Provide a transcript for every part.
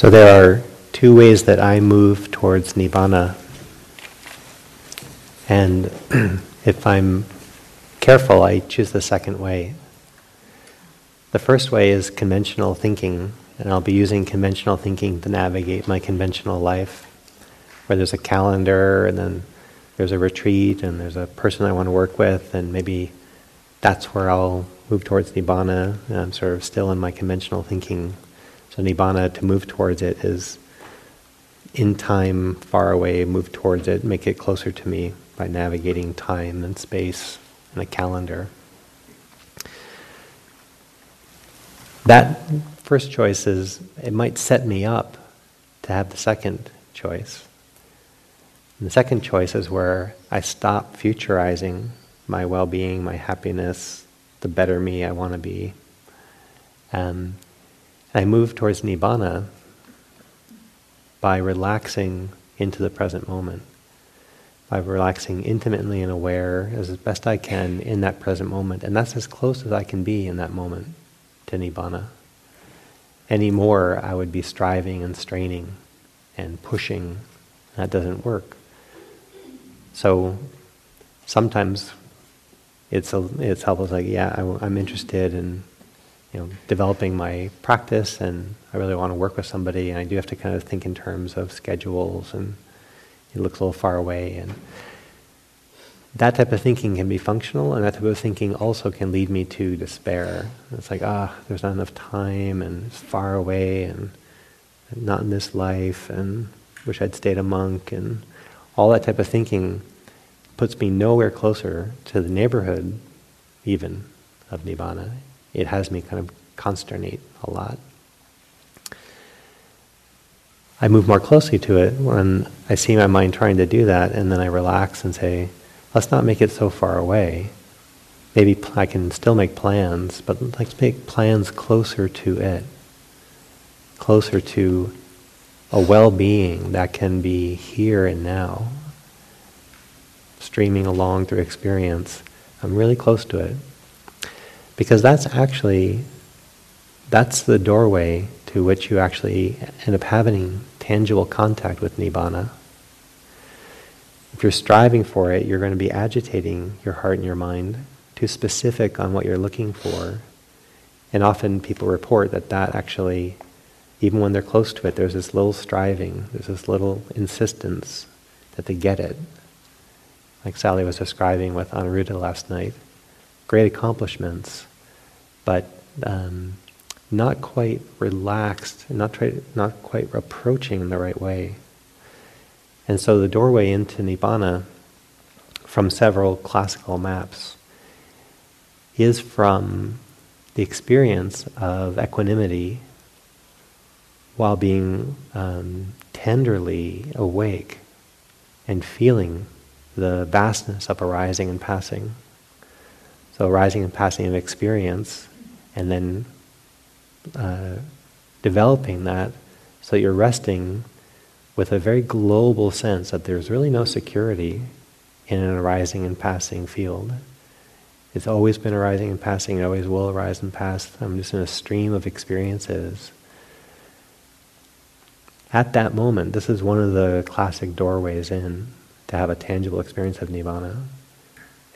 So there are two ways that I move towards Nibbana. And if I'm careful, I choose the second way. The first way is conventional thinking, and I'll be using conventional thinking to navigate my conventional life, where there's a calendar, and then there's a retreat, and there's a person I want to work with, and maybe that's where I'll move towards Nibbana. And I'm sort of still in my conventional thinking. So Nibbana, to move towards it, is in time, far away, move towards it, make it closer to me by navigating time and space and a calendar. That first choice is, it might set me up to have the second choice. And the second choice is where I stop futurizing my well being, my happiness, the better me I want to be. I move towards Nibbana by relaxing into the present moment, by relaxing intimately and aware as best I can in that present moment. And that's as close as I can be in that moment to Nibbana. Any more, I would be striving and straining and pushing. That doesn't work. So sometimes it's a, it's helpful. It's like, yeah, I, am interested in you know developing my practice, and I really want to work with somebody, and I do have to kind of think in terms of schedules, and it looks a little far away, and that type of thinking can be functional, and that type of thinking also can lead me to despair. It's like, ah, there's not enough time, and it's far away, and not in this life, and wish I'd stayed a monk, and all that type of thinking puts me nowhere closer to the neighborhood, even, of Nibbana. It has me kind of consternate a lot. I move more closely to it when I see my mind trying to do that, and then I relax and say, let's not make it so far away. Maybe I can still make plans, but let's make plans closer to it, closer to a well being that can be here and now, streaming along through experience. I'm really close to it. Because that's actually, that's the doorway to which you actually end up having tangible contact with Nibbana. If you're striving for it, you're going to be agitating your heart and your mind, too specific on what you're looking for. And often people report that that actually, even when they're close to it, there's this little striving, there's this little insistence that they get it. Like Sally was describing with Anuruddha last night. Great accomplishments, but um, not quite relaxed, not, try, not quite approaching in the right way. And so the doorway into Nibbana from several classical maps is from the experience of equanimity while being um, tenderly awake and feeling the vastness of arising and passing. So, arising and passing of experience, and then uh, developing that so that you're resting with a very global sense that there's really no security in an arising and passing field. It's always been arising and passing, it always will arise and pass. I'm just in a stream of experiences. At that moment, this is one of the classic doorways in to have a tangible experience of Nibbana.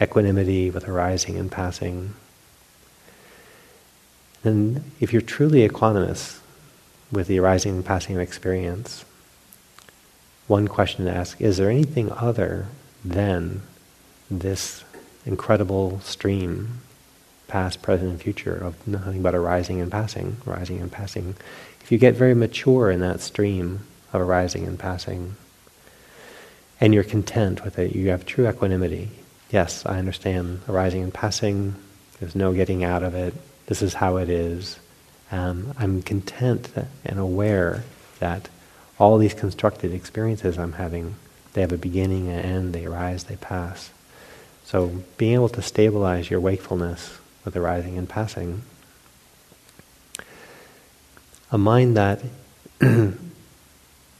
Equanimity with arising and passing. And if you're truly equanimous with the arising and passing of experience, one question to ask is there anything other than this incredible stream, past, present, and future, of nothing but arising and passing, rising and passing? If you get very mature in that stream of arising and passing, and you're content with it, you have true equanimity. Yes, I understand arising and passing, there's no getting out of it, this is how it is. Um, I'm content and aware that all these constructed experiences I'm having, they have a beginning and end, they arise, they pass. So being able to stabilize your wakefulness with arising and passing, a mind that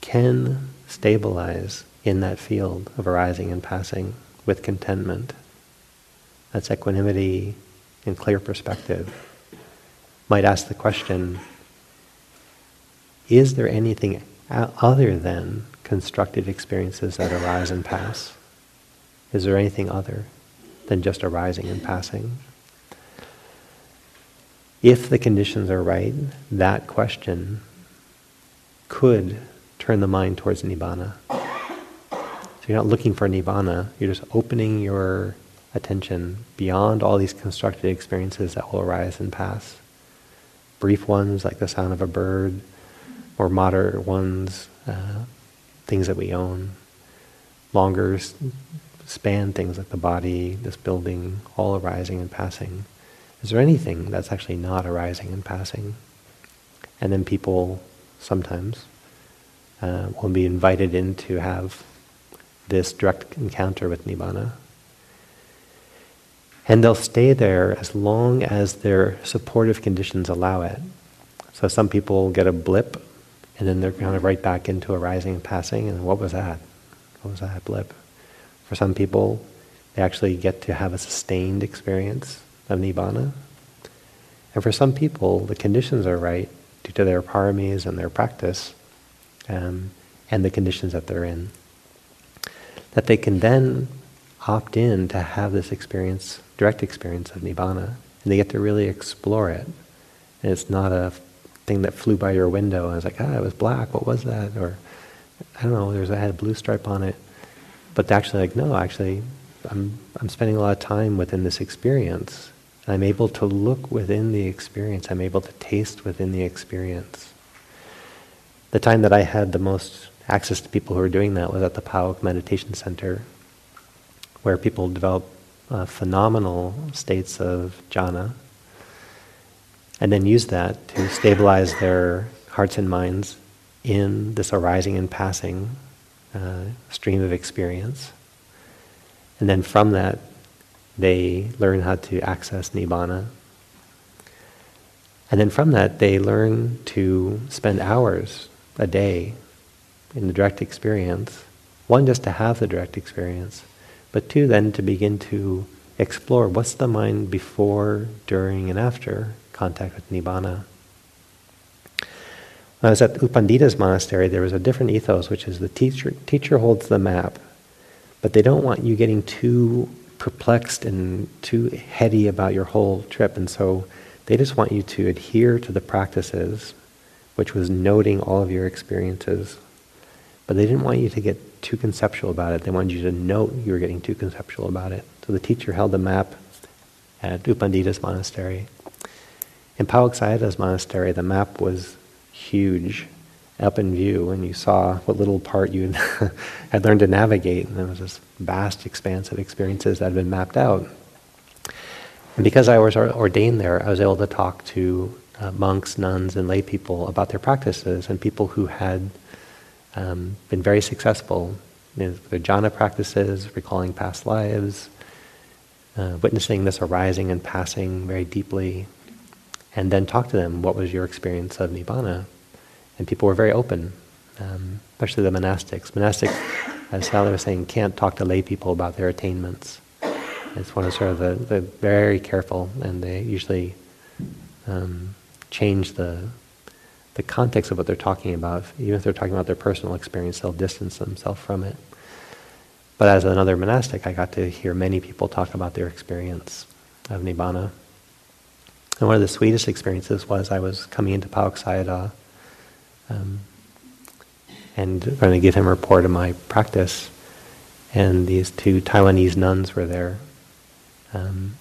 can stabilize in that field of arising and passing with contentment. That's equanimity and clear perspective. Might ask the question is there anything other than constructive experiences that arise and pass? Is there anything other than just arising and passing? If the conditions are right, that question could turn the mind towards nibbana. So you're not looking for nibbana, you're just opening your attention beyond all these constructed experiences that will arise and pass. Brief ones like the sound of a bird, or moderate ones, uh, things that we own. Longer span things like the body, this building, all arising and passing. Is there anything that's actually not arising and passing? And then people sometimes uh, will be invited in to have this direct encounter with Nibbana. And they'll stay there as long as their supportive conditions allow it. So some people get a blip, and then they're kind of right back into arising and passing, and what was that? What was that blip? For some people, they actually get to have a sustained experience of Nibbana. And for some people, the conditions are right due to their paramis and their practice um, and the conditions that they're in. That they can then opt in to have this experience direct experience of nibbana, and they get to really explore it. And it's not a thing that flew by your window and was like, ah, it was black, what was that? Or, I don't know, there's a had a blue stripe on it. But actually like, no, actually, I'm, I'm spending a lot of time within this experience. I'm able to look within the experience. I'm able to taste within the experience. The time that I had the most access to people who were doing that was at the Pa-Auk Meditation Center, where people develop uh, phenomenal states of jhana, and then use that to stabilize their hearts and minds in this arising and passing uh, stream of experience. And then from that, they learn how to access nibbana. And then from that, they learn to spend hours a day in the direct experience. One, just to have the direct experience, but two, then to begin to explore what's the mind before, during, and after contact with Nibbana. When I was at U Pandita's monastery, there was a different ethos, which is the teacher, teacher holds the map, but they don't want you getting too perplexed and too heady about your whole trip, and so they just want you to adhere to the practices, which was noting all of your experiences. But they didn't want you to get too conceptual about it. They wanted you to note you were getting too conceptual about it. So the teacher held the map at U Pandita's monastery. In Pa-Auk monastery, the map was huge, up in view, and you saw what little part you had learned to navigate, and there was this vast expanse of experiences that had been mapped out. And because I was ordained there, I was able to talk to uh, monks, nuns, and lay people about their practices, and people who had um, been very successful with their jhana practices, recalling past lives, uh, witnessing this arising and passing very deeply, and then talk to them. What was your experience of nibbana? And people were very open, um, especially the monastics. Monastics, as Sally was saying, can't talk to lay people about their attainments. It's one of sort of the, the very careful, and they usually um, change the the context of what they're talking about. Even if they're talking about their personal experience, they'll distance themselves from it. But as another monastic, I got to hear many people talk about their experience of Nibbana. And one of the sweetest experiences was I was coming into Pa-Auk Sayadaw um, and going to give him a report of my practice. And these two Taiwanese nuns were there. Um,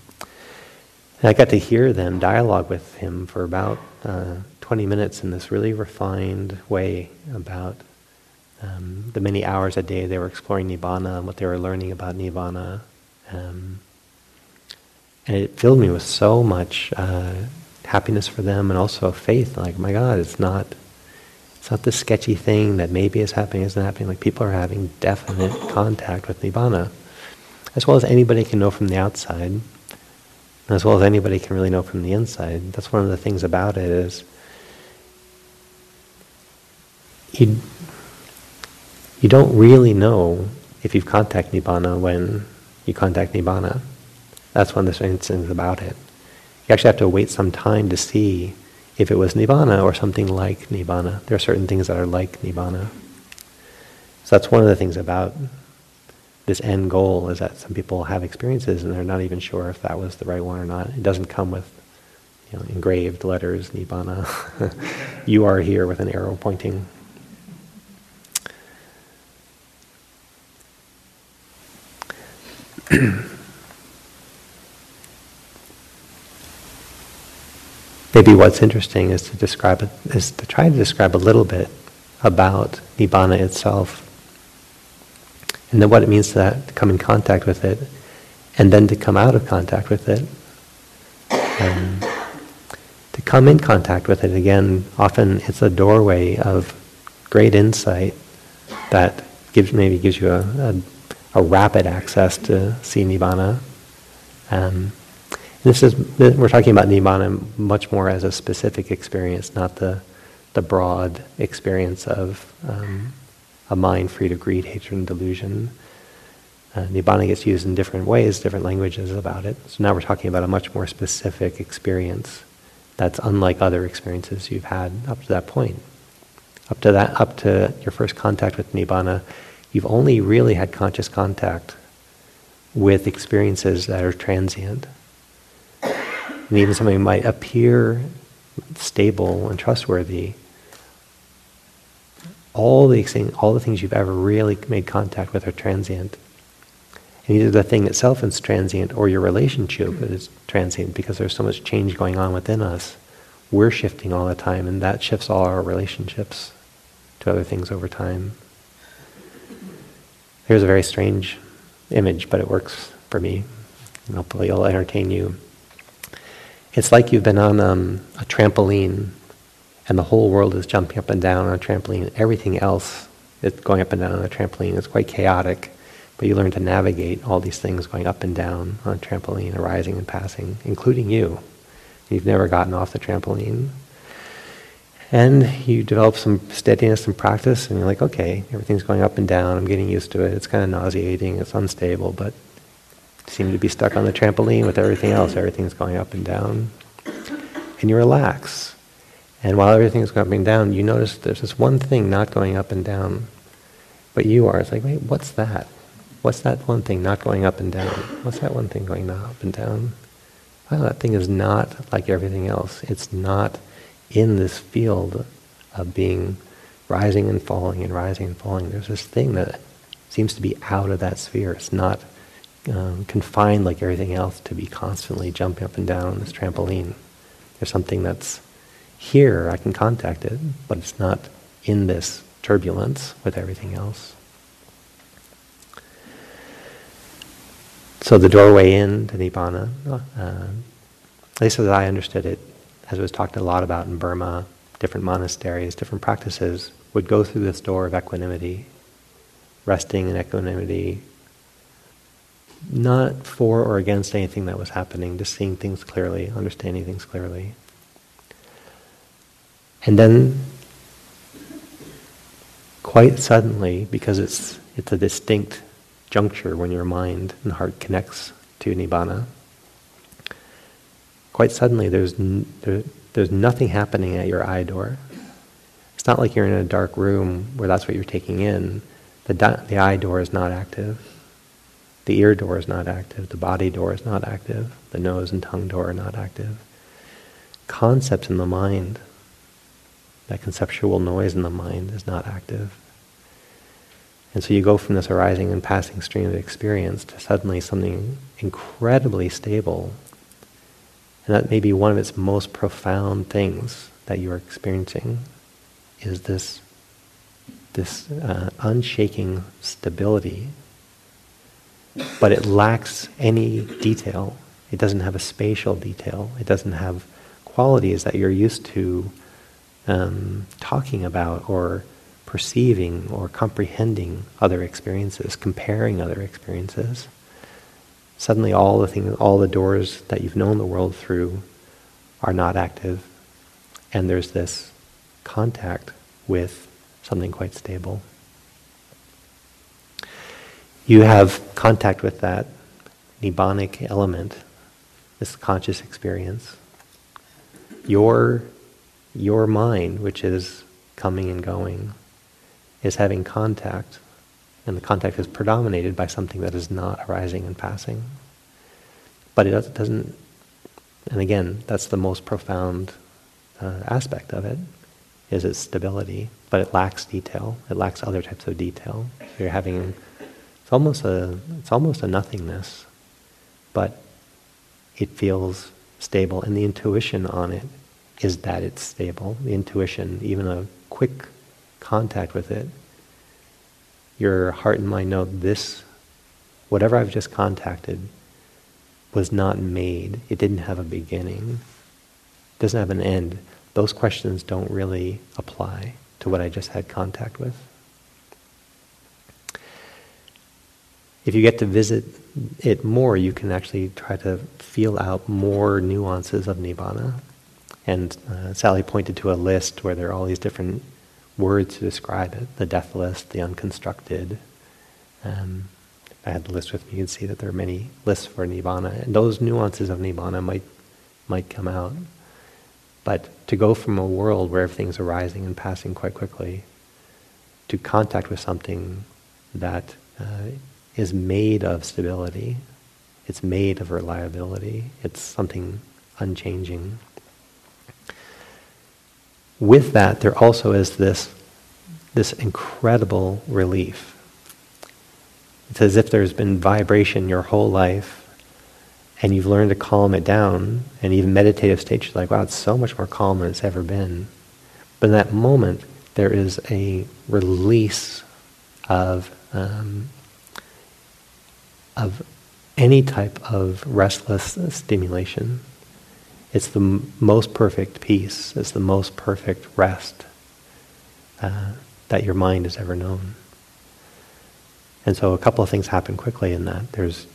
and I got to hear them dialogue with him for about uh, 20 minutes in this really refined way about um, the many hours a day they were exploring Nibbana and what they were learning about Nibbana. Um, and it filled me with so much uh, happiness for them and also faith. Like, my God, it's not, it's not this sketchy thing that maybe is happening, isn't happening. Like, people are having definite contact with Nibbana, as well as anybody can know from the outside, as well as anybody can really know from the inside. That's one of the things about it is you, you don't really know if you've contacted Nibbana when you contact Nibbana. That's one of the things about it. You actually have to wait some time to see if it was Nibbana or something like Nibbana. There are certain things that are like Nibbana. So that's one of the things about this end goal is that some people have experiences and they're not even sure if that was the right one or not. It doesn't come with you know, engraved letters, Nibbana. you are here with an arrow pointing. Maybe what's interesting is to describe it, is to try to describe a little bit about Nibbana itself, and then what it means to, that, to come in contact with it, and then to come out of contact with it. And to come in contact with it again, often it's a doorway of great insight that gives maybe gives you a, a, a rapid access to see Nibbana. Um, this is we're talking about nibbana much more as a specific experience, not the the broad experience of um, a mind freed of greed, hatred, and delusion. Uh, nibbana gets used in different ways, different languages about it. So now we're talking about a much more specific experience that's unlike other experiences you've had up to that point. Up to that, up to your first contact with nibbana, you've only really had conscious contact with experiences that are transient and even something might appear stable and trustworthy, all the, all the things you've ever really made contact with are transient. And either the thing itself is transient or your relationship is transient because there's so much change going on within us. We're shifting all the time, and that shifts all our relationships to other things over time. Here's a very strange image, but it works for me. And hopefully, it'll entertain you. It's like you've been on um, a trampoline and the whole world is jumping up and down on a trampoline. Everything else is going up and down on a trampoline. It's quite chaotic, but you learn to navigate all these things going up and down on a trampoline, arising and passing, including you. You've never gotten off the trampoline. And you develop some steadiness and practice, and you're like, okay, everything's going up and down. I'm getting used to it. It's kind of nauseating. It's unstable, but seem to be stuck on the trampoline with everything else. Everything's going up and down. And you relax. And while everything's going up and down, you notice there's this one thing not going up and down. But you are. It's like, wait, what's that? What's that one thing not going up and down? What's that one thing going up and down? Well, that thing is not like everything else. It's not in this field of being rising and falling and rising and falling. There's this thing that seems to be out of that sphere. It's not um, confined like everything else to be constantly jumping up and down on this trampoline. There's something that's here, I can contact it, but it's not in this turbulence with everything else. So the doorway in to Nibbana, uh, at least as I understood it, as was talked a lot about in Burma, different monasteries, different practices, would go through this door of equanimity, resting in equanimity, not for or against anything that was happening, just seeing things clearly, understanding things clearly. And then, quite suddenly, because it's, it's a distinct juncture when your mind and heart connects to Nibbana, quite suddenly there's, n- there, there's nothing happening at your eye door. It's not like you're in a dark room where that's what you're taking in. The, di- the eye door is not active. The ear door is not active, the body door is not active, the nose and tongue door are not active. Concepts in the mind, that conceptual noise in the mind is not active. And so you go from this arising and passing stream of experience to suddenly something incredibly stable. And that may be one of its most profound things that you are experiencing is this, this uh, unshaking stability but it lacks any detail. It doesn't have a spatial detail. It doesn't have qualities that you're used to um, talking about or perceiving or comprehending other experiences, comparing other experiences. Suddenly, all the things, all the doors that you've known the world through are not active, and there's this contact with something quite stable you have contact with that nibbanic element, this conscious experience. Your your mind, which is coming and going, is having contact, and the contact is predominated by something that is not arising and passing. But it doesn't, and again, that's the most profound uh, aspect of it, is its stability, but it lacks detail. It lacks other types of detail. So you're having, it's almost a, it's almost a nothingness, but it feels stable, and the intuition on it is that it's stable. The intuition, even a quick contact with it, your heart and mind know this, whatever I've just contacted, was not made. It didn't have a beginning. It doesn't have an end. Those questions don't really apply to what I just had contact with. If you get to visit it more, you can actually try to feel out more nuances of Nibbana. And uh, Sally pointed to a list where there are all these different words to describe it the deathless, the unconstructed. Um, I had the list with me, you can see that there are many lists for Nibbana. And those nuances of Nibbana might, might come out. But to go from a world where everything's arising and passing quite quickly to contact with something that uh, is made of stability, it's made of reliability, it's something unchanging. With that, there also is this, this incredible relief. It's as if there's been vibration your whole life and you've learned to calm it down, and even meditative states, you're like, wow, it's so much more calm than it's ever been. But in that moment, there is a release of um, of any type of restless stimulation. It's the most perfect peace. It's the most perfect rest uh, that your mind has ever known. And so, a couple of things happen quickly in that. There's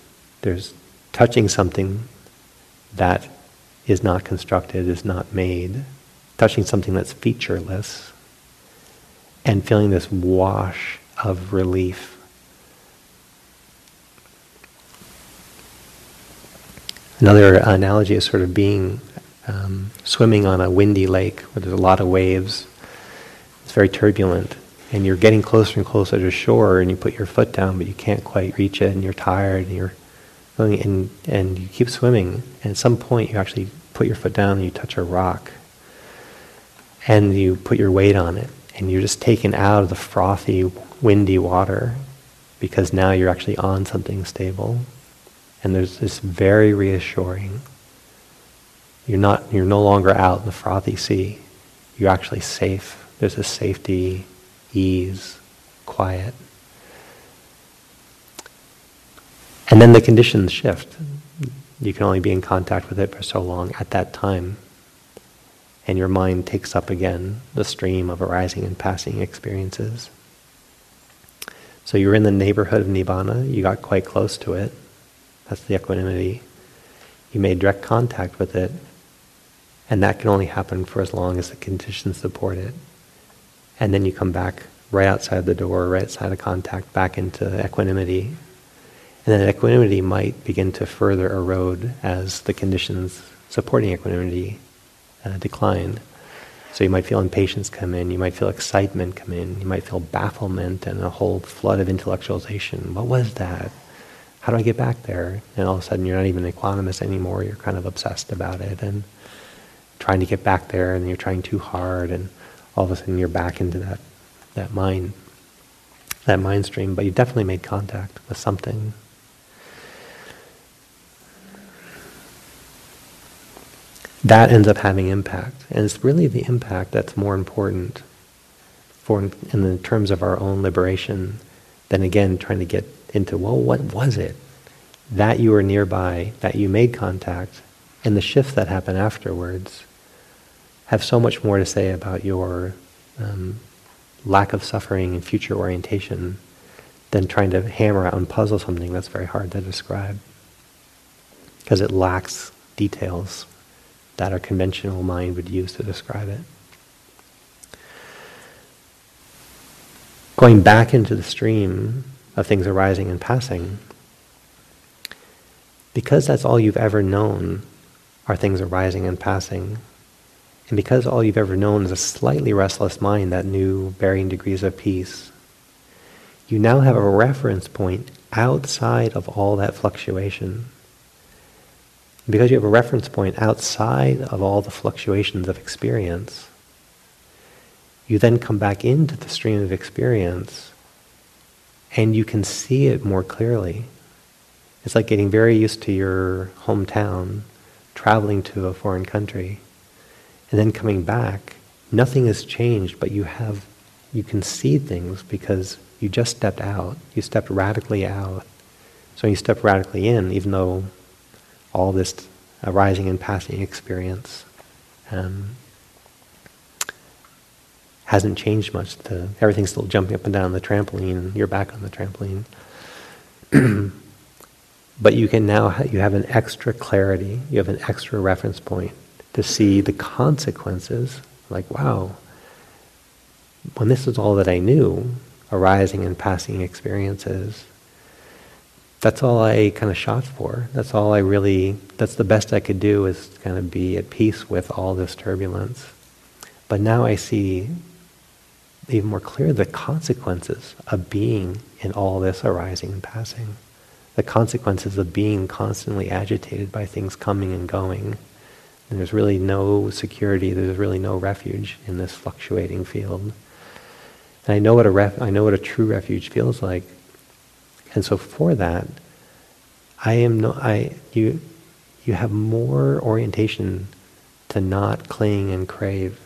there's touching something that is not constructed, is not made, touching something that's featureless, and feeling this wash of relief. Another analogy is sort of being um, swimming on a windy lake where there's a lot of waves. It's very turbulent, and you're getting closer and closer to shore, and you put your foot down, but you can't quite reach it, and you're tired, and you're going, and, and you keep swimming, and at some point you actually put your foot down and you touch a rock, and you put your weight on it, and you're just taken out of the frothy, windy water because now you're actually on something stable. And there's this very reassuring. You're not you're no longer out in the frothy sea. You're actually safe. There's a safety, ease, quiet. And then the conditions shift. You can only be in contact with it for so long at that time. And your mind takes up again the stream of arising and passing experiences. So you're in the neighborhood of Nibbana, you got quite close to it. That's the equanimity. You made direct contact with it, and that can only happen for as long as the conditions support it. And then you come back right outside the door, right outside of contact, back into equanimity, and then equanimity might begin to further erode as the conditions supporting equanimity uh, decline. So you might feel impatience come in, you might feel excitement come in, you might feel bafflement and a whole flood of intellectualization. What was that? How do I get back there? And all of a sudden you're not even equanimous anymore, you're kind of obsessed about it and trying to get back there and you're trying too hard and all of a sudden you're back into that, that mind, that mind stream, but you definitely made contact with something that ends up having impact. And it's really the impact that's more important for in, in terms of our own liberation than again trying to get into, well, what was it? That you were nearby, that you made contact, and the shifts that happen afterwards have so much more to say about your um, lack of suffering and future orientation than trying to hammer out and puzzle something that's very hard to describe because it lacks details that our conventional mind would use to describe it. Going back into the stream of things arising and passing, because that's all you've ever known are things arising and passing, And because all you've ever known is a slightly restless mind that knew varying degrees of peace, you now have a reference point outside of all that fluctuation. Because you have a reference point outside of all the fluctuations of experience, you then come back into the stream of experience and you can see it more clearly. It's like getting very used to your hometown, traveling to a foreign country, and then coming back. Nothing has changed, but you have you can see things because you just stepped out. You stepped radically out. So you step radically in, even though all this arising and passing experience um, hasn't changed much. The, everything's still jumping up and down the trampoline. You're back on the trampoline. but you can now ha- you have an extra clarity. You have an extra reference point to see the consequences. Like, wow, when this is all that I knew, arising and passing experiences, that's all I kind of shot for. That's all I really, that's the best I could do is kind of be at peace with all this turbulence. But now I see even more clear the consequences of being in all this arising and passing. The consequences of being constantly agitated by things coming and going. And there's really no security, there's really no refuge in this fluctuating field. And I know what a ref- I know what a true refuge feels like. And so for that, I am no I you you have more orientation to not cling and crave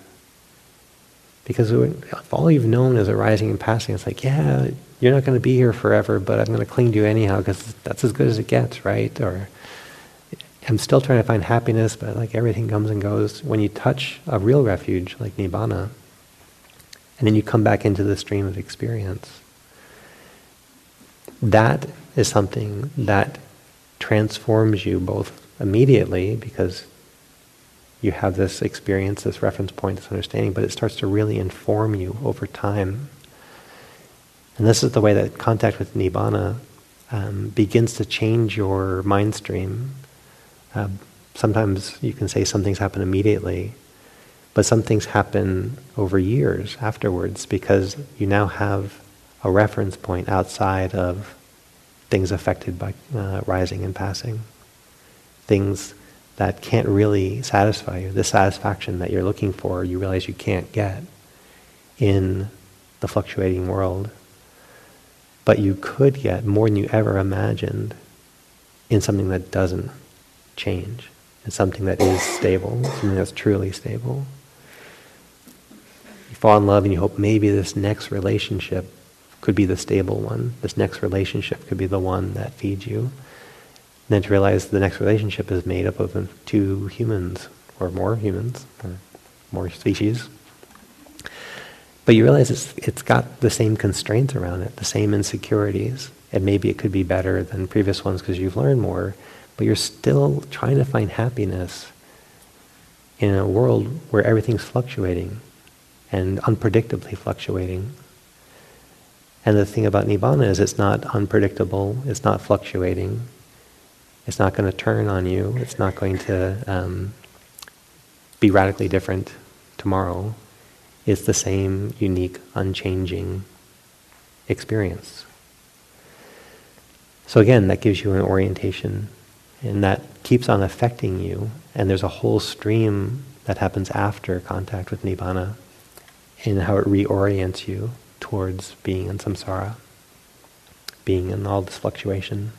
because if all you've known is arising and passing, it's like, yeah, you're not going to be here forever, but I'm going to cling to you anyhow because that's as good as it gets, right? Or I'm still trying to find happiness, but like everything comes and goes. When you touch a real refuge like Nibbana, and then you come back into the stream of experience, that is something that transforms you both immediately because you have this experience, this reference point, this understanding, but it starts to really inform you over time. And this is the way that contact with Nibbana um, begins to change your mind stream. Uh, sometimes you can say some things happen immediately, but some things happen over years afterwards because you now have a reference point outside of things affected by uh, rising and passing. Things that can't really satisfy you. The satisfaction that you're looking for, you realize you can't get in the fluctuating world. But you could get more than you ever imagined in something that doesn't change, in something that is stable, something that's truly stable. You fall in love and you hope maybe this next relationship could be the stable one. This next relationship could be the one that feeds you then to realize the next relationship is made up of two humans, or more humans, or more species. But you realize it's, it's got the same constraints around it, the same insecurities, and maybe it could be better than previous ones because you've learned more, but you're still trying to find happiness in a world where everything's fluctuating and unpredictably fluctuating. And the thing about Nibbana is it's not unpredictable, it's not fluctuating, it's not going to turn on you. It's not going to um, be radically different tomorrow. It's the same unique, unchanging experience. So again, that gives you an orientation, and that keeps on affecting you. And there's a whole stream that happens after contact with nibbana, in how it reorients you towards being in samsara, being in all this fluctuation.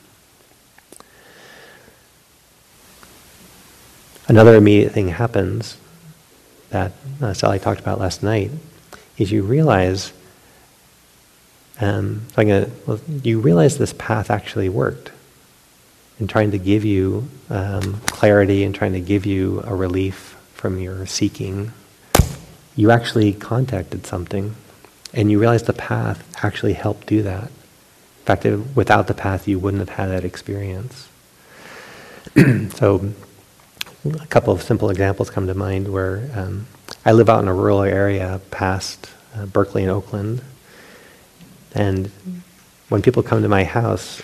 Another immediate thing happens that uh, Sally talked about last night is you realize, um, so gonna, well, you realize this path actually worked in trying to give you um, clarity and trying to give you a relief from your seeking. You actually contacted something, and you realize the path actually helped do that. In fact, it, without the path, you wouldn't have had that experience. so a couple of simple examples come to mind where um, I live out in a rural area past uh, Berkeley and Oakland. And when people come to my house,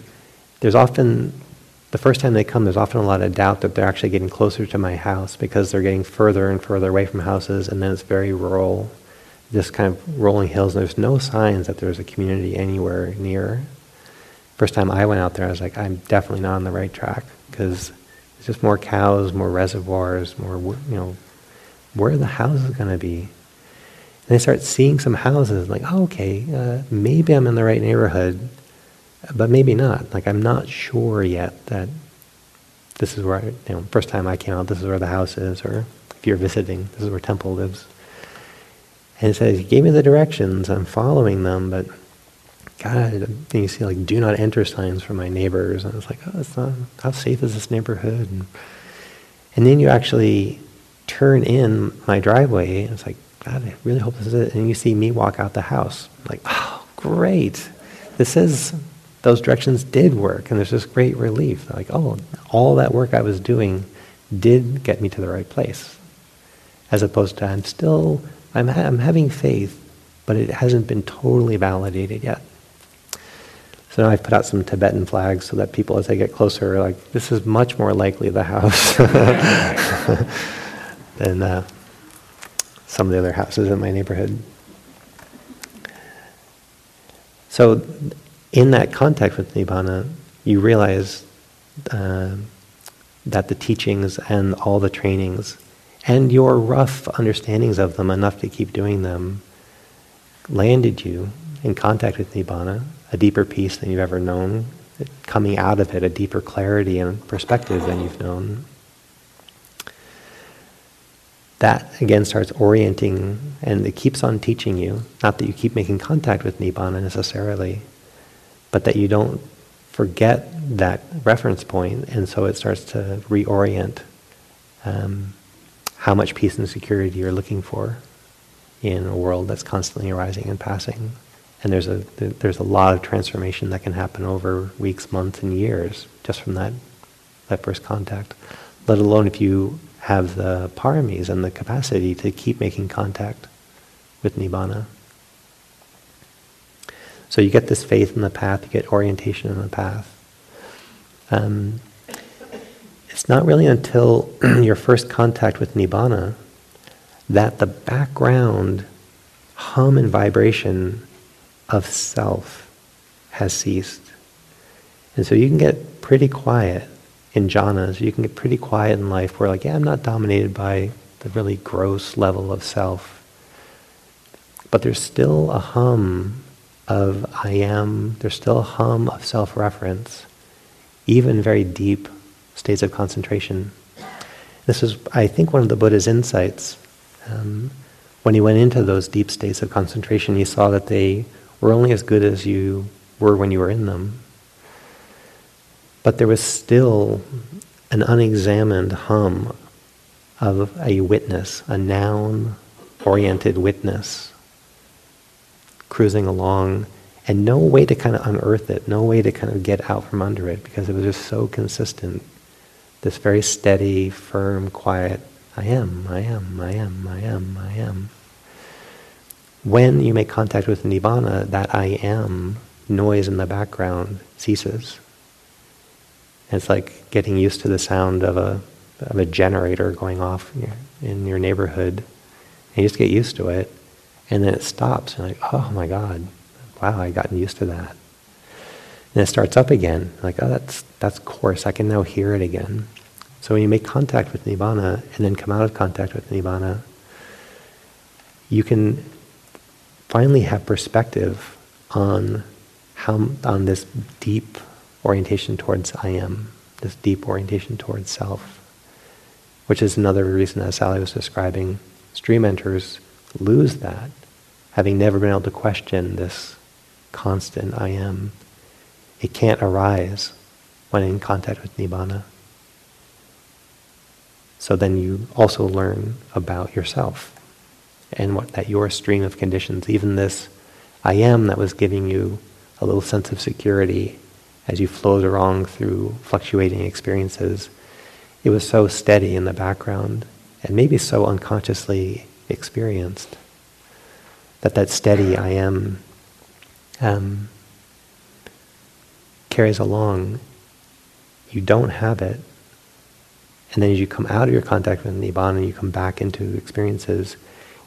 there's often the first time they come, there's often a lot of doubt that they're actually getting closer to my house because they're getting further and further away from houses, and then it's very rural, just kind of rolling hills. And there's no signs that there's a community anywhere near. First time I went out there, I was like, I'm definitely not on the right track because it's just more cows, more reservoirs, more you know, where are the houses going to be? And they start seeing some houses, like, oh, okay, uh, maybe I'm in the right neighborhood but maybe not. Like I'm not sure yet that this is where I, you know, first time I came out, this is where the house is, or if you're visiting, this is where Tempel lives. And it says, he gave me the directions, I'm following them, but God, you see like do not enter signs from my neighbors. And it's like, oh, it's not, how safe is this neighborhood? And, and then you actually turn in my driveway, and it's like, God, I really hope this is it. And you see me walk out the house. Like, oh, great. This is those directions did work, and there's this great relief. Like, oh, all that work I was doing did get me to the right place. As opposed to, I'm still, I'm, ha- I'm having faith, but it hasn't been totally validated yet. So now I've put out some Tibetan flags so that people, as they get closer, are like, this is much more likely the house. Than uh, some of the other houses in my neighborhood. So in that contact with Nibbana, you realize uh, that the teachings and all the trainings and your rough understandings of them, enough to keep doing them, landed you in contact with Nibbana, a deeper peace than you've ever known, coming out of it, a deeper clarity and perspective than you've known. That again starts orienting and it keeps on teaching you, not that you keep making contact with Nibbana necessarily, but that you don't forget that reference point, and so it starts to reorient um, how much peace and security you're looking for in a world that's constantly arising and passing. And there's a there's a lot of transformation that can happen over weeks, months, and years just from that that first contact. Let alone if you have the paramis and the capacity to keep making contact with nibbana. So you get this faith in the path, you get orientation in the path. Um, it's not really until your first contact with Nibbana that the background hum and vibration of self has ceased. And so you can get pretty quiet in jhanas, you can get pretty quiet in life where like, yeah, I'm not dominated by the really gross level of self. But there's still a hum of I am, there's still a hum of self reference, even very deep states of concentration. This is, I think, one of the Buddha's insights. Um, when he went into those deep states of concentration, he saw that they were only as good as you were when you were in them. But there was still an unexamined hum of a witness, a noun oriented witness cruising along and no way to kind of unearth it, no way to kind of get out from under it because it was just so consistent. This very steady, firm, quiet, I am, I am, I am, I am, I am. When you make contact with Nibbana, that I am noise in the background ceases. It's like getting used to the sound of a, of a generator going off in your, in your neighborhood. And you just get used to it. And then it stops. And like, oh my God, wow, I've gotten used to that. And it starts up again. Like, oh, that's, that's coarse. I can now hear it again. So when you make contact with Nibbana and then come out of contact with Nibbana, you can finally have perspective on how on this deep orientation towards I am, this deep orientation towards self, which is another reason, as Sally was describing, stream enters lose that having never been able to question this constant I am, it can't arise when in contact with Nibbana. So then you also learn about yourself and what that your stream of conditions, even this I am that was giving you a little sense of security as you flowed along through fluctuating experiences, it was so steady in the background and maybe so unconsciously experienced that that steady I am um, carries along. You don't have it, and then as you come out of your contact with Nibbana you come back into experiences,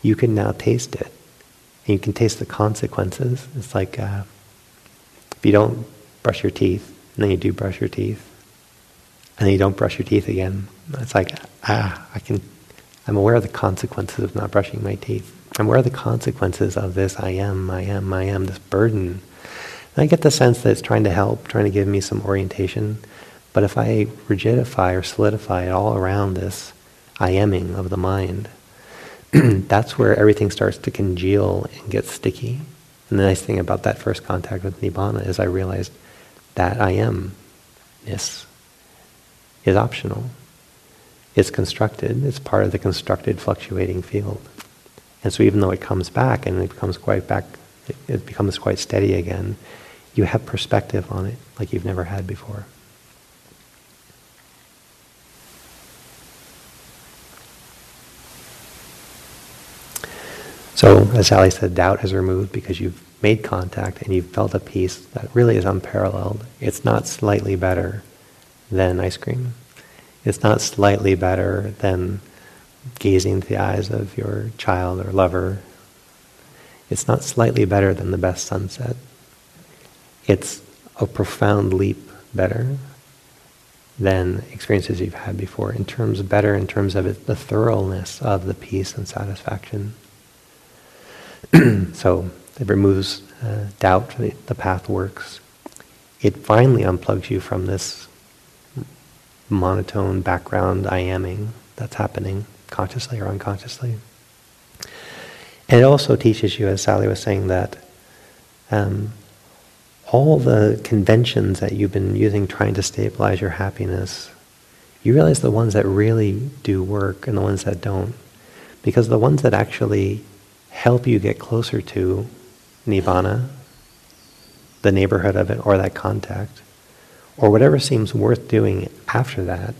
you can now taste it. And you can taste the consequences. It's like uh, if you don't brush your teeth, and then you do brush your teeth, and then you don't brush your teeth again, it's like, ah, I can, I'm aware of the consequences of not brushing my teeth. I'm aware of the consequences of this I am, I am, I am, this burden. And I get the sense that it's trying to help, trying to give me some orientation. But if I rigidify or solidify it all around this I aming of the mind, that's where everything starts to congeal and get sticky. And the nice thing about that first contact with Nibbana is I realized that I amness is optional. It's constructed, it's part of the constructed fluctuating field. And so even though it comes back and it becomes quite back, it becomes quite steady again, you have perspective on it like you've never had before. So, as Sally said, doubt has removed because you've made contact and you've felt a peace that really is unparalleled. It's not slightly better than ice cream. It's not slightly better than gazing into the eyes of your child or lover. It's not slightly better than the best sunset. It's a profound leap better than experiences you've had before, in terms better in terms of it, the thoroughness of the peace and satisfaction. so it removes uh, doubt, the, the path works. It finally unplugs you from this monotone background I aming that's happening consciously or unconsciously. And it also teaches you, as Sally was saying, that um, all the conventions that you've been using trying to stabilize your happiness, you realize the ones that really do work and the ones that don't. Because the ones that actually help you get closer to nibbana, the neighborhood of it, or that contact, or whatever seems worth doing after that,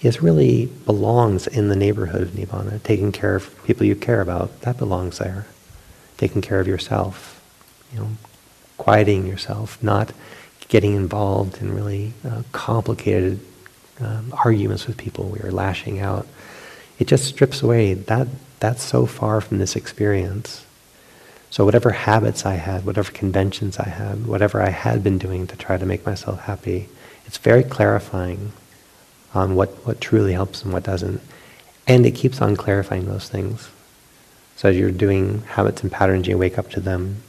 is really belongs in the neighborhood of nibbana. Taking care of people you care about, that belongs there. Taking care of yourself, you know, quieting yourself, not getting involved in really uh, complicated um, arguments with people where you're lashing out. It just strips away that that's so far from this experience. So whatever habits I had, whatever conventions I had, whatever I had been doing to try to make myself happy, it's very clarifying on what, what truly helps and what doesn't. And it keeps on clarifying those things. So as you're doing habits and patterns, you wake up to them.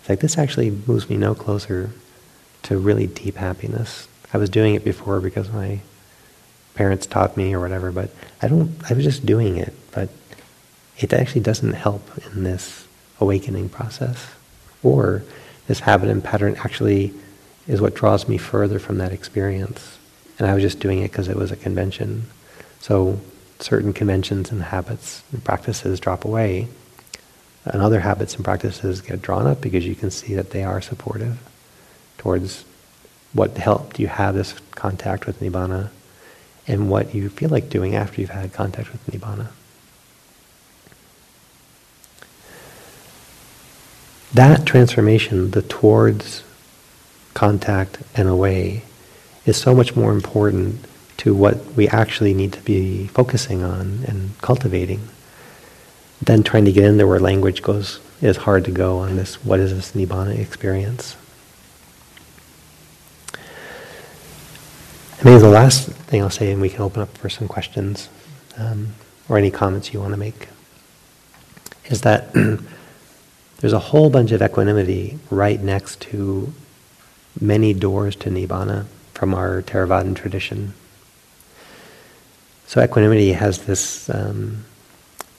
It's like, this actually moves me no closer to really deep happiness. I was doing it before because my parents taught me or whatever, but I don't, I was just doing it. It actually doesn't help in this awakening process. Or this habit and pattern actually is what draws me further from that experience. And I was just doing it because it was a convention. So certain conventions and habits and practices drop away, and other habits and practices get drawn up because you can see that they are supportive towards what helped you have this contact with Nibbana and what you feel like doing after you've had contact with Nibbana. That transformation, the towards contact and away, is so much more important to what we actually need to be focusing on and cultivating than trying to get in there where language goes is hard to go on this what is this nibbana experience. And maybe the last thing I'll say, and we can open up for some questions um, or any comments you want to make, is that There's a whole bunch of equanimity right next to many doors to Nibbana from our Theravadan tradition. So equanimity has this um,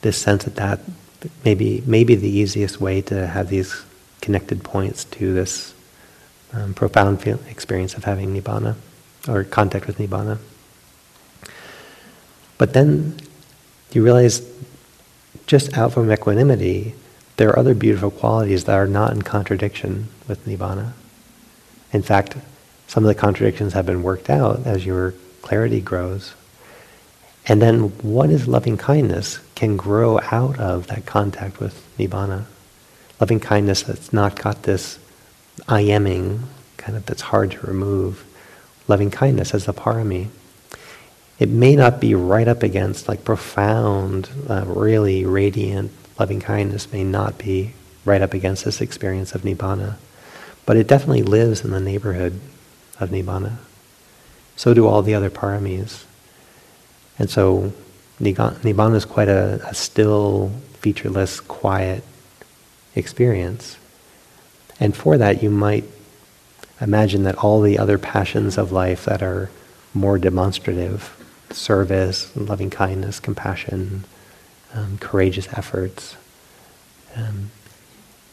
this sense that that maybe maybe the easiest way to have these connected points to this um, profound feel, experience of having nibbana or contact with nibbana. But then you realize, just out from equanimity, there are other beautiful qualities that are not in contradiction with nibbana. In fact, some of the contradictions have been worked out as your clarity grows. And then what is loving kindness can grow out of that contact with nibbana. Loving kindness that's not got this I aming kind of that's hard to remove. loving kindness as the parami. It may not be right up against like profound, uh, really radiant loving kindness may not be right up against this experience of nibbana, but it definitely lives in the neighborhood of nibbana. So do all the other paramis. And so nibbana is quite a, a still, featureless, quiet experience. And for that, you might imagine that all the other passions of life that are more demonstrative service, loving kindness, compassion, um, courageous efforts um,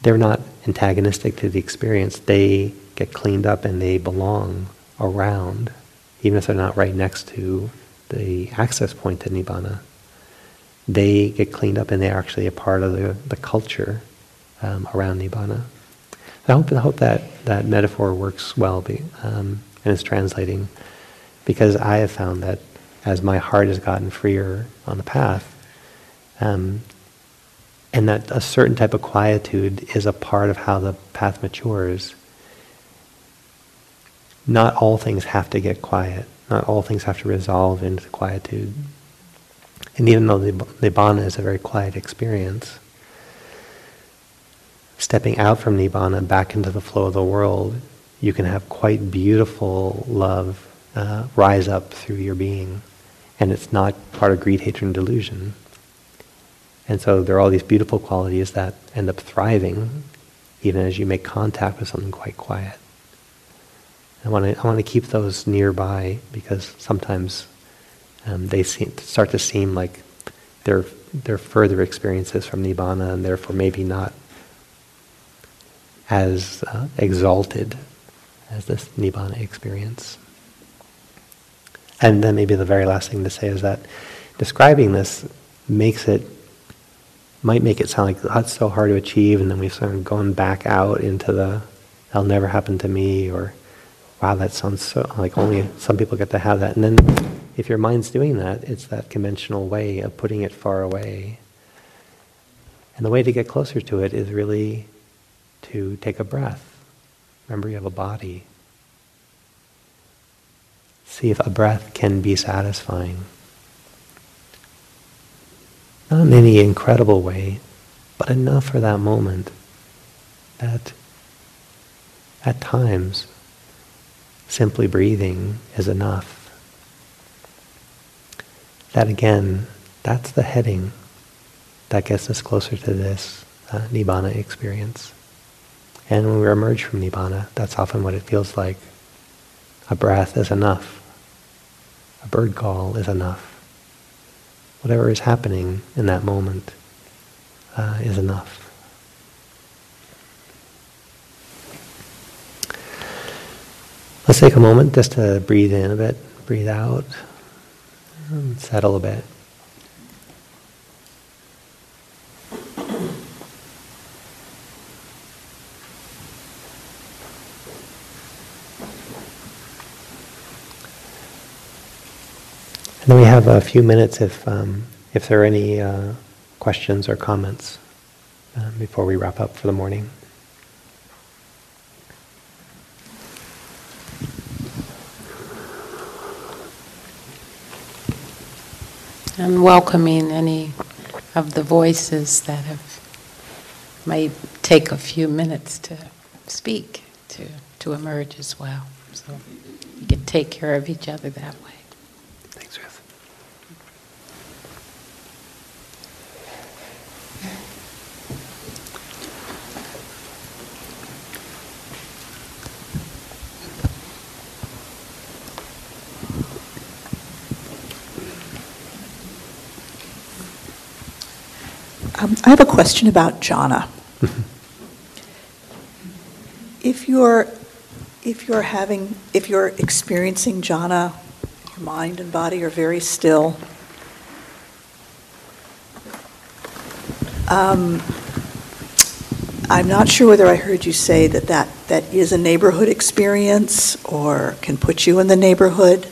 they're not antagonistic to the experience. They get cleaned up and they belong around, even if they're not right next to the access point to Nibbana. They get cleaned up and they're actually a part of the, the culture um, around Nibbana. I hope, I hope that that metaphor works well be, um, and is translating, because I have found that as my heart has gotten freer on the path, um, and that a certain type of quietude is a part of how the path matures. Not all things have to get quiet. Not all things have to resolve into quietude. And even though the Nibbana is a very quiet experience, stepping out from Nibbana back into the flow of the world, you can have quite beautiful love uh, rise up through your being. And it's not part of greed, hatred, and delusion. And so there are all these beautiful qualities that end up thriving even as you make contact with something quite quiet. I want to I want to keep those nearby because sometimes um, they seem, start to seem like they're they're further experiences from nibbana and therefore maybe not as uh, exalted as this nibbana experience. And then maybe the very last thing to say is that describing this makes it might make it sound like that's so hard to achieve, and then we've sort of gone back out into the that'll never happen to me, or wow, that sounds so like only some people get to have that. And then if your mind's doing that, it's that conventional way of putting it far away. And the way to get closer to it is really to take a breath. Remember, you have a body. See if a breath can be satisfying. Not in any incredible way, but enough for that moment that at times simply breathing is enough. That again, that's the heading that gets us closer to this uh, Nibbana experience. And when we emerge from Nibbana, that's often what it feels like. A breath is enough. A bird call is enough. Whatever is happening in that moment uh, is enough. Let's take a moment just to breathe in a bit, breathe out, and settle a bit. And then we have a few minutes if, um, if there are any uh, questions or comments uh, before we wrap up for the morning. And welcoming any of the voices that have may take a few minutes to speak, to, to emerge as well. So you can take care of each other that way. Um, I have a question about jhana. if you're if you're having if you're experiencing jhana, your mind and body are very still. Um, I'm not sure whether I heard you say that, that that is a neighborhood experience or can put you in the neighborhood.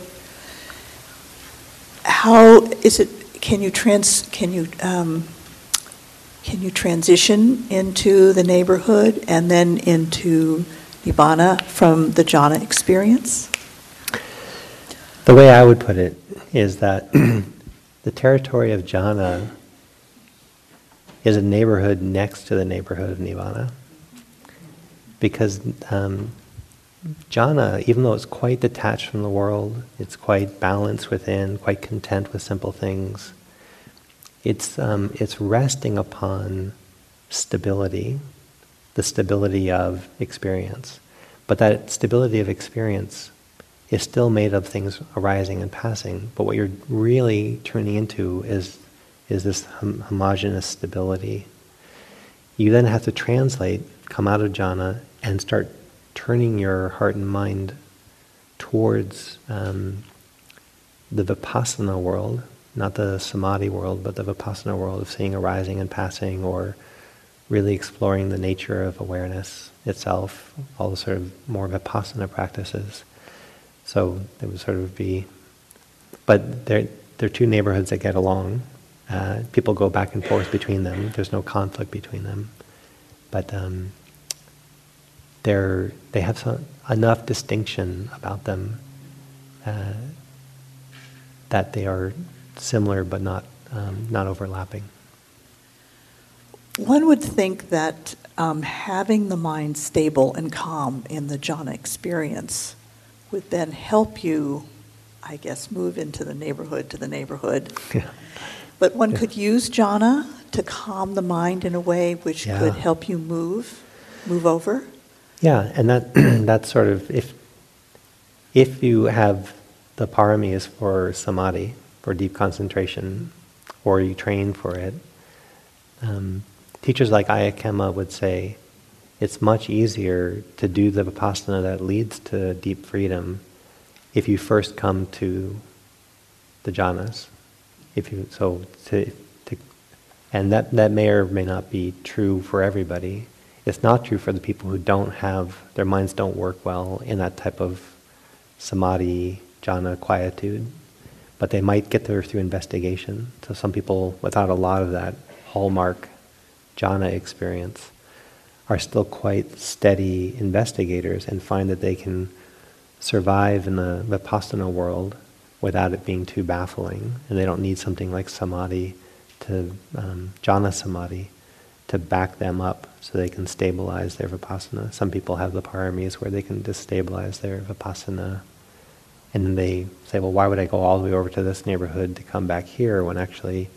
How is it? Can you trans? Can you um, can you transition into the neighborhood and then into Nibbana from the jhana experience? The way I would put it is that the territory of jhana is a neighborhood next to the neighborhood of nirvana. Because um, jhana, even though it's quite detached from the world, it's quite balanced within, quite content with simple things, it's, um, it's resting upon stability, the stability of experience. But that stability of experience is still made of things arising and passing. But what you're really tuning into is, is this hom- homogeneous stability. You then have to translate, come out of jhana, and start turning your heart and mind towards um, the vipassana world, not the samadhi world, but the vipassana world of seeing arising and passing, or really exploring the nature of awareness itself, all the sort of more vipassana practices. So it would sort of be, but they're, they're two neighborhoods that get along. Uh, people go back and forth between them. There's no conflict between them. But um, they're, they have some, enough distinction about them uh, that they are similar but not, um, not overlapping. One would think that um, having the mind stable and calm in the jhana experience would then help you, I guess, move into the neighborhood to the neighborhood. Yeah. But one Yeah. could use jhana to calm the mind in a way which Yeah. could help you move, move over. Yeah, and that that's sort of if if you have the paramis for samadhi, for deep concentration, or you train for it, um, teachers like Ayya Khema would say it's much easier to do the vipassana that leads to deep freedom if you first come to the jhanas. If you so to, to and that, that may or may not be true for everybody. It's not true for the people who don't have their minds don't work well in that type of samadhi jhana quietude, but they might get there through investigation. So some people without a lot of that hallmark jhana experience are still quite steady investigators and find that they can survive in the vipassana world without it being too baffling, and they don't need something like samadhi to um, jhana samadhi to back them up so they can stabilize their vipassana. Some people have the paramis where they can just stabilize their vipassana, and then they say, "Well, why would I go all the way over to this neighborhood to come back here when actually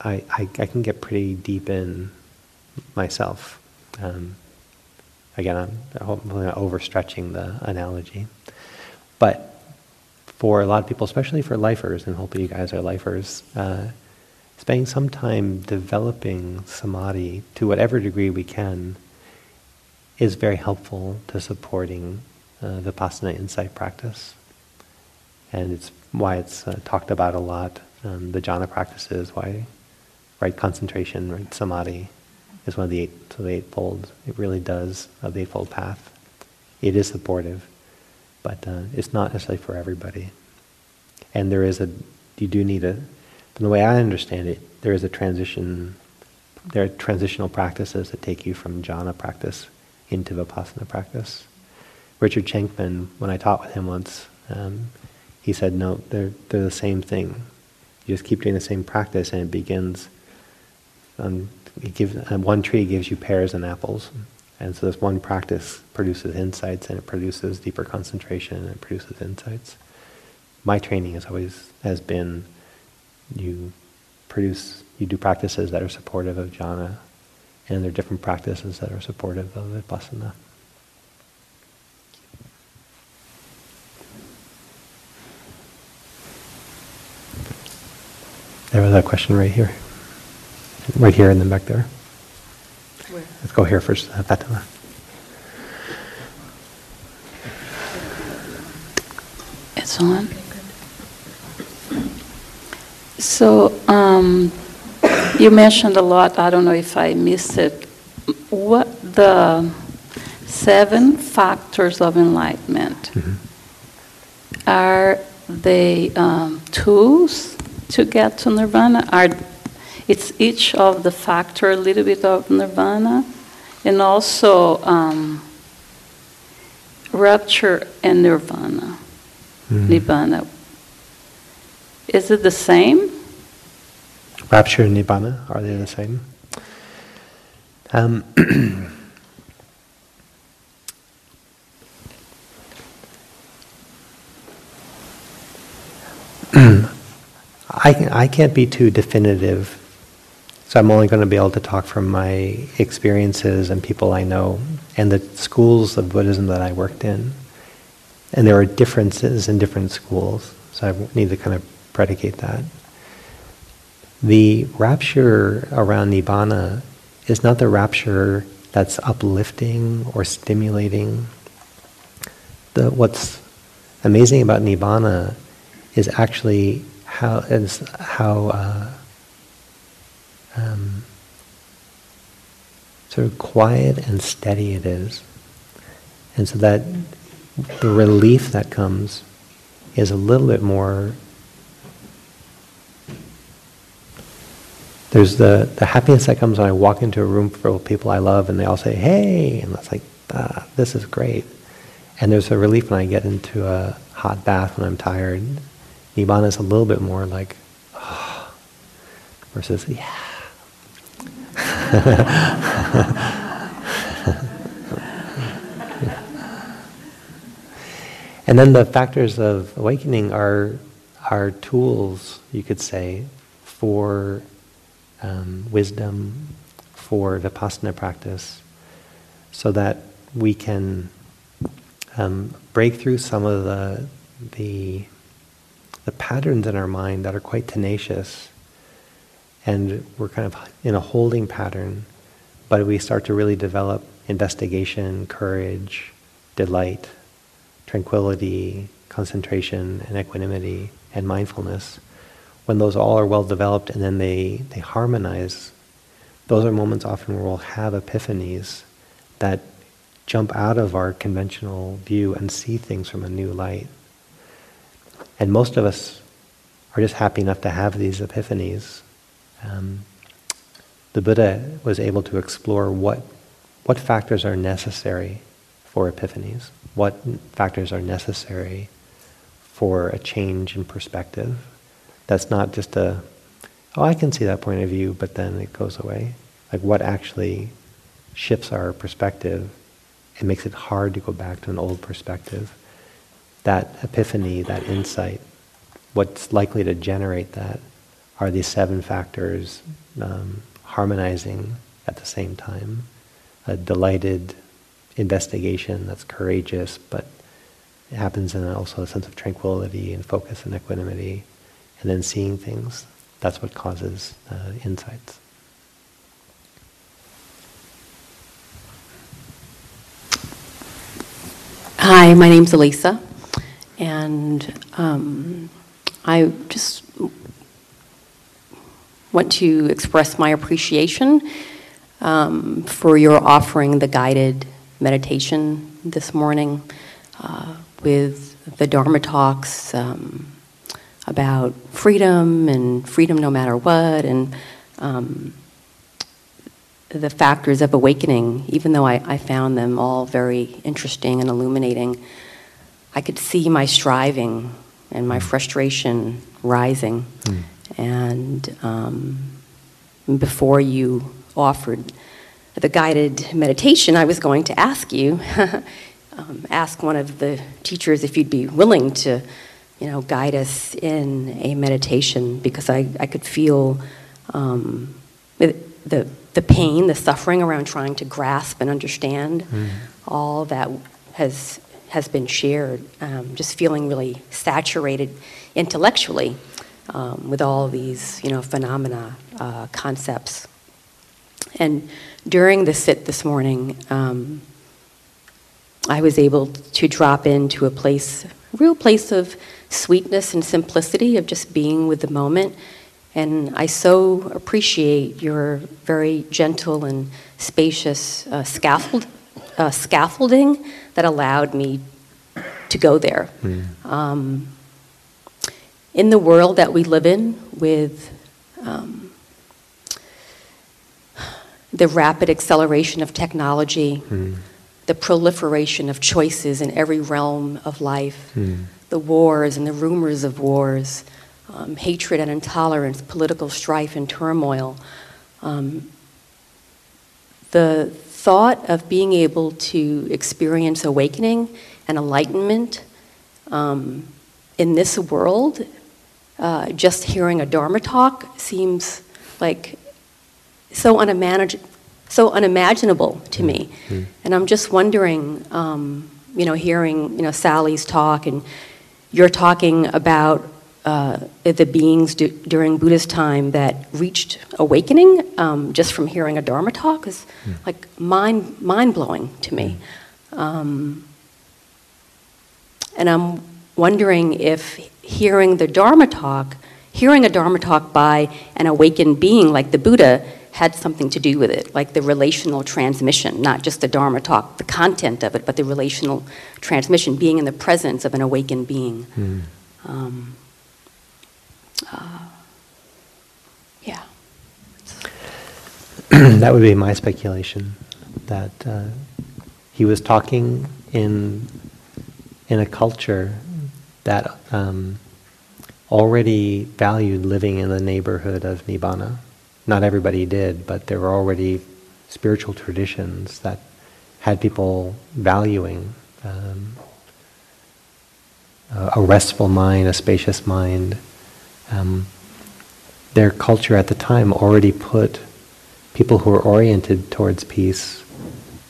I I, I can get pretty deep in myself." Um, again, I'm hopefully not overstretching the analogy, but for a lot of people, especially for lifers, and hopefully you guys are lifers, uh, spending some time developing samadhi to whatever degree we can is very helpful to supporting uh, vipassana insight practice. And it's why it's uh, talked about a lot. Um, the jhana practices, why right concentration, right samadhi, is one of the eight, so the eightfold. It really does of the eightfold path. It is supportive, but uh, it's not necessarily for everybody. And there is a, you do need a, from the way I understand it, there is a transition. There are transitional practices that take you from jhana practice into vipassana practice. Richard Shankman, when I taught with him once, um, he said, no, they're, they're the same thing. You just keep doing the same practice and it begins, um, it gives, uh, one tree gives you pears and apples. And so this one practice produces insights and it produces deeper concentration and it produces insights. My training has always has been you produce you do practices that are supportive of jhana and there are different practices that are supportive of vipassana. There was a question right here. Right here and then back there. Where? Let's go here first, uh, Fatima. It's on. So, um, you mentioned a lot, I don't know if I missed it. What the seven factors of enlightenment are they um, tools to get to nirvana? Are it's each of the factor a little bit of nirvana, and also um, rapture and nirvana. Nibbana. Is it the same? rupture and Nibbana, are they the same? Um, I, I can't be too definitive, so I'm only going to be able to talk from my experiences and people I know and the schools of Buddhism that I worked in. And there are differences in different schools, so I need to kind of predicate that. The rapture around Nibbana is not the rapture that's uplifting or stimulating. The, what's amazing about Nibbana is actually how, is how uh, um, sort of quiet and steady it is. And so that the relief that comes is a little bit more there's the, the happiness that comes when I walk into a room full of people I love and they all say, hey, and it's like, ah, this is great. And there's a relief when I get into a hot bath when I'm tired. Nibbana is a little bit more like, oh, versus, yeah. and then the factors of awakening are, are tools, you could say, for um, wisdom, for vipassana practice, so that we can um, break through some of the, the, the patterns in our mind that are quite tenacious. And we're kind of in a holding pattern, but we start to really develop investigation, courage, delight, tranquility, concentration, and equanimity, and mindfulness when those all are well developed and then they, they harmonize, those are moments often where we'll have epiphanies that jump out of our conventional view and see things from a new light. And most of us are just happy enough to have these epiphanies. Um, the Buddha was able to explore what, what factors are necessary for epiphanies, what factors are necessary for a change in perspective that's not just a, oh, I can see that point of view, but then it goes away. Like what actually shifts our perspective and makes it hard to go back to an old perspective. That epiphany, that insight, what's likely to generate that are these seven factors um, harmonizing at the same time. A delighted investigation that's courageous, but it happens in also a sense of tranquility and focus and equanimity and then seeing things. That's what causes uh, insights. Hi, my name's Elisa, and um, I just want to express my appreciation um, for your offering the guided meditation this morning uh, with the Dharma talks. Um, about freedom and freedom no matter what, and um, the factors of awakening, even though I, I, found them all very interesting and illuminating, I could see my striving and my frustration rising. Mm. And um, before you offered the guided meditation, I was going to ask you, um, ask one of the teachers if you'd be willing to you know, guide us in a meditation because I, I could feel um, the, the pain, the suffering around trying to grasp and understand mm. all that has, has been shared, um, just feeling really saturated intellectually um, with all these, you know, phenomena, uh, concepts. And during the sit this morning, um, I was able to drop into a place, a real place of sweetness and simplicity of just being with the moment. And I so appreciate your very gentle and spacious uh, scaffold, uh, scaffolding that allowed me to go there. Mm. Um, in the world that we live in, with um, the rapid acceleration of technology, mm. the proliferation of choices in every realm of life, mm the wars and the rumors of wars, um, hatred and intolerance, political strife and turmoil. Um, the thought of being able to experience awakening and enlightenment um, in this world, uh, just hearing a Dharma talk seems like so, unimagin- so unimaginable to me. And I'm just wondering, um, you know, hearing, you know, Sally's talk and you're talking about uh, the beings du- during Buddha's time that reached awakening um, just from hearing a Dharma talk is like mind mind blowing to me. Um, and I'm wondering if hearing the Dharma talk, hearing a Dharma talk by an awakened being like the Buddha, had something to do with it, like the relational transmission, not just the Dharma talk, the content of it, but the relational transmission, being in the presence of an awakened being. Mm. Um, uh, yeah. that would be my speculation that uh, he was talking in in a culture that um, already valued living in the neighborhood of nibbana. Not everybody did, but there were already spiritual traditions that had people valuing um, a a restful mind, a spacious mind. Um, their culture at the time already put people who were oriented towards peace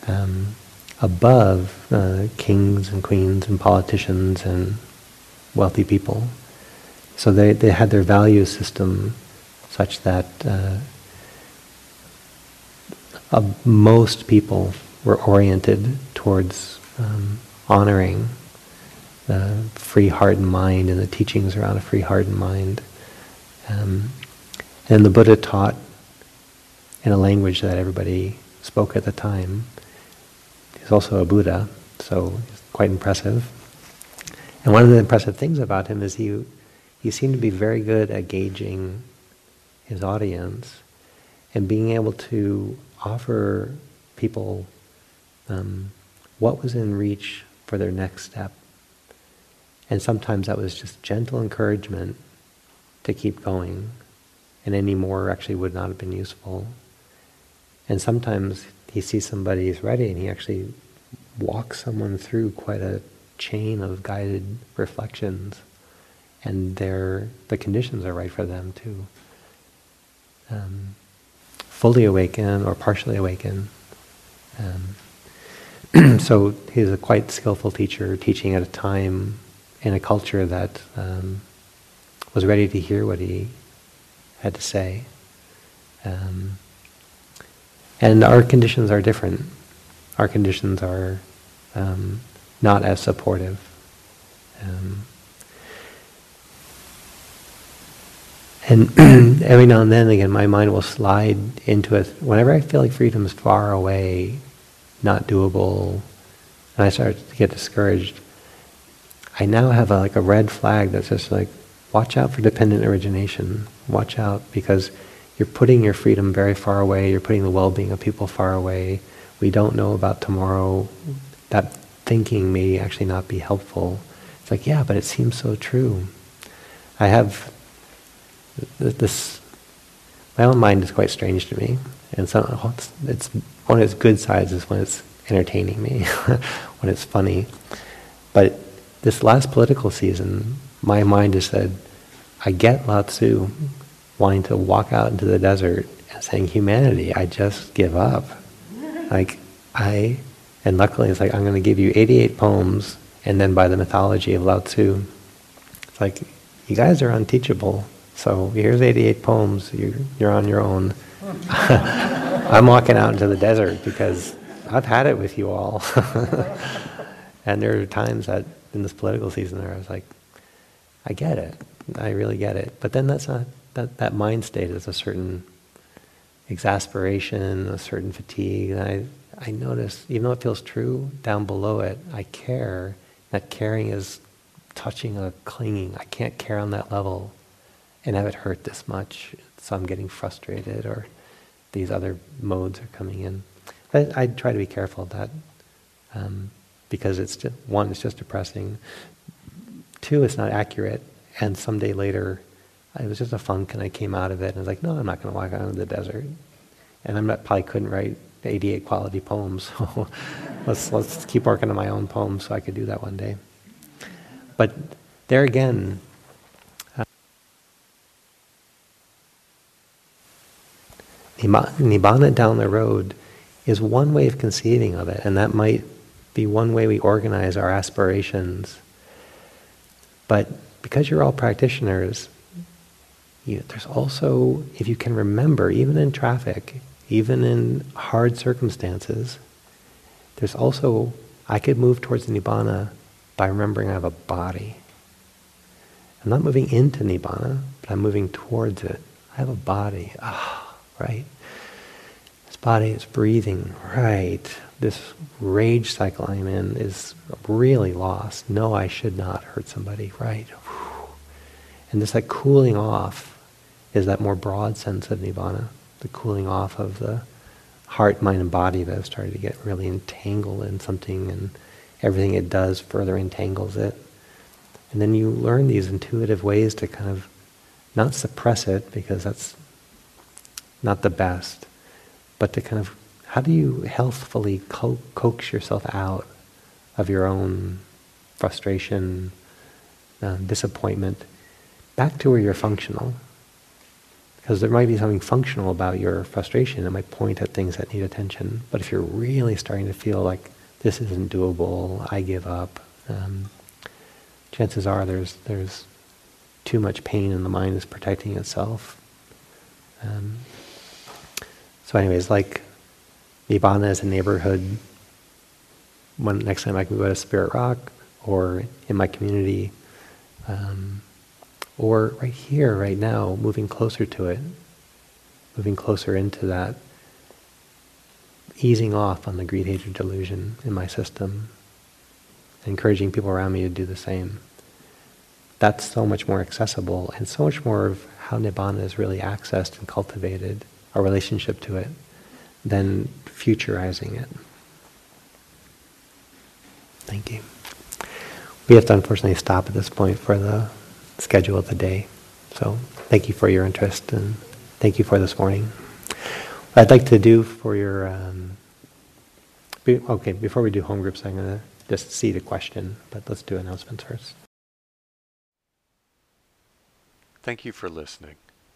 um, above uh, kings and queens and politicians and wealthy people. So they, they had their value system such that uh, uh, most people were oriented towards um, honoring the free heart and mind and the teachings around a free heart and mind. Um, and the Buddha taught in a language that everybody spoke at the time. He's also a Buddha, so he's quite impressive. And one of the impressive things about him is he, he seemed to be very good at gauging his audience and being able to offer people um, what was in reach for their next step. And sometimes that was just gentle encouragement to keep going, and any more actually would not have been useful. And sometimes he sees somebody is ready and he actually walks someone through quite a chain of guided reflections, and the conditions are right for them to um, fully awaken or partially awaken. Um, so he's a quite skillful teacher, teaching at a time in a culture that um, was ready to hear what he had to say. Um, and our conditions are different. Our conditions are um, not as supportive. Um, and every now and then, again, my mind will slide into it. Whenever I feel like freedom is far away, not doable, and I start to get discouraged, I now have a, like a red flag that's just like, watch out for dependent origination. Watch out because you're putting your freedom very far away. You're putting the well-being of people far away. We don't know about tomorrow. That thinking may actually not be helpful. It's like, yeah, but it seems so true. I have th- this. My own mind is quite strange to me, and so oh, it's, it's one of its good sides is when it's entertaining me, when it's funny. But this last political season, my mind has said, I get Lao Tzu wanting to walk out into the desert and saying, humanity, I just give up. Like, I, and luckily it's like, I'm going to give you 88 poems, and then by the mythology of Lao Tzu, it's like, you guys are unteachable. So here's 88 poems, you're, you're on your own. I'm walking out into the desert because I've had it with you all. and there are times that in this political season there, I was like, I get it. I really get it. But then that's not, that, that mind state is a certain exasperation, a certain fatigue. And I, I notice, even though it feels true, down below it, I care. That caring is touching a clinging. I can't care on that level and have it hurt this much. So I'm getting frustrated or these other modes are coming in. I, I try to be careful of that um, because it's just, one, it's just depressing. Two, it's not accurate. And someday later, it was just a funk and I came out of it and I was like, no, I'm not going to walk out into the desert. And I'm not, probably couldn't write 88 quality poems. So let's, let's keep working on my own poems so I could do that one day. But there again, uh, Nibbana down the road is one way of conceiving of it, and that might be one way we organize our aspirations. But because you're all practitioners, you, there's also, if you can remember, even in traffic, even in hard circumstances, there's also, I could move towards Nibbana by remembering I have a body. I'm not moving into Nibbana, but I'm moving towards it. I have a body. Ah, right? This body is breathing. Right. This rage cycle I'm in is really lost. No, I should not hurt somebody. Right. And this like cooling off is that more broad sense of Nibbana, the cooling off of the heart, mind, and body that have started to get really entangled in something and everything it does further entangles it. And then you learn these intuitive ways to kind of not suppress it because that's not the best, but to kind of how do you healthfully co- coax yourself out of your own frustration, uh, disappointment, back to where you're functional? Because there might be something functional about your frustration. It might point at things that need attention. But if you're really starting to feel like this isn't doable, I give up, um, chances are there's there's too much pain and the mind is protecting itself. Um, so, anyways, like Nibbana is a neighborhood. When next time I can go to Spirit Rock or in my community, um, or right here, right now, moving closer to it, moving closer into that, easing off on the greed, hatred, delusion in my system, encouraging people around me to do the same. That's so much more accessible and so much more of how Nibbana is really accessed and cultivated, our relationship to it, than futurizing it. Thank you. We have to unfortunately stop at this point for the schedule of the day. So thank you for your interest and thank you for this morning. What I'd like to do for your, um, be, okay, before we do home groups, I'm going to just see the question, but let's do announcements first. Thank you for listening.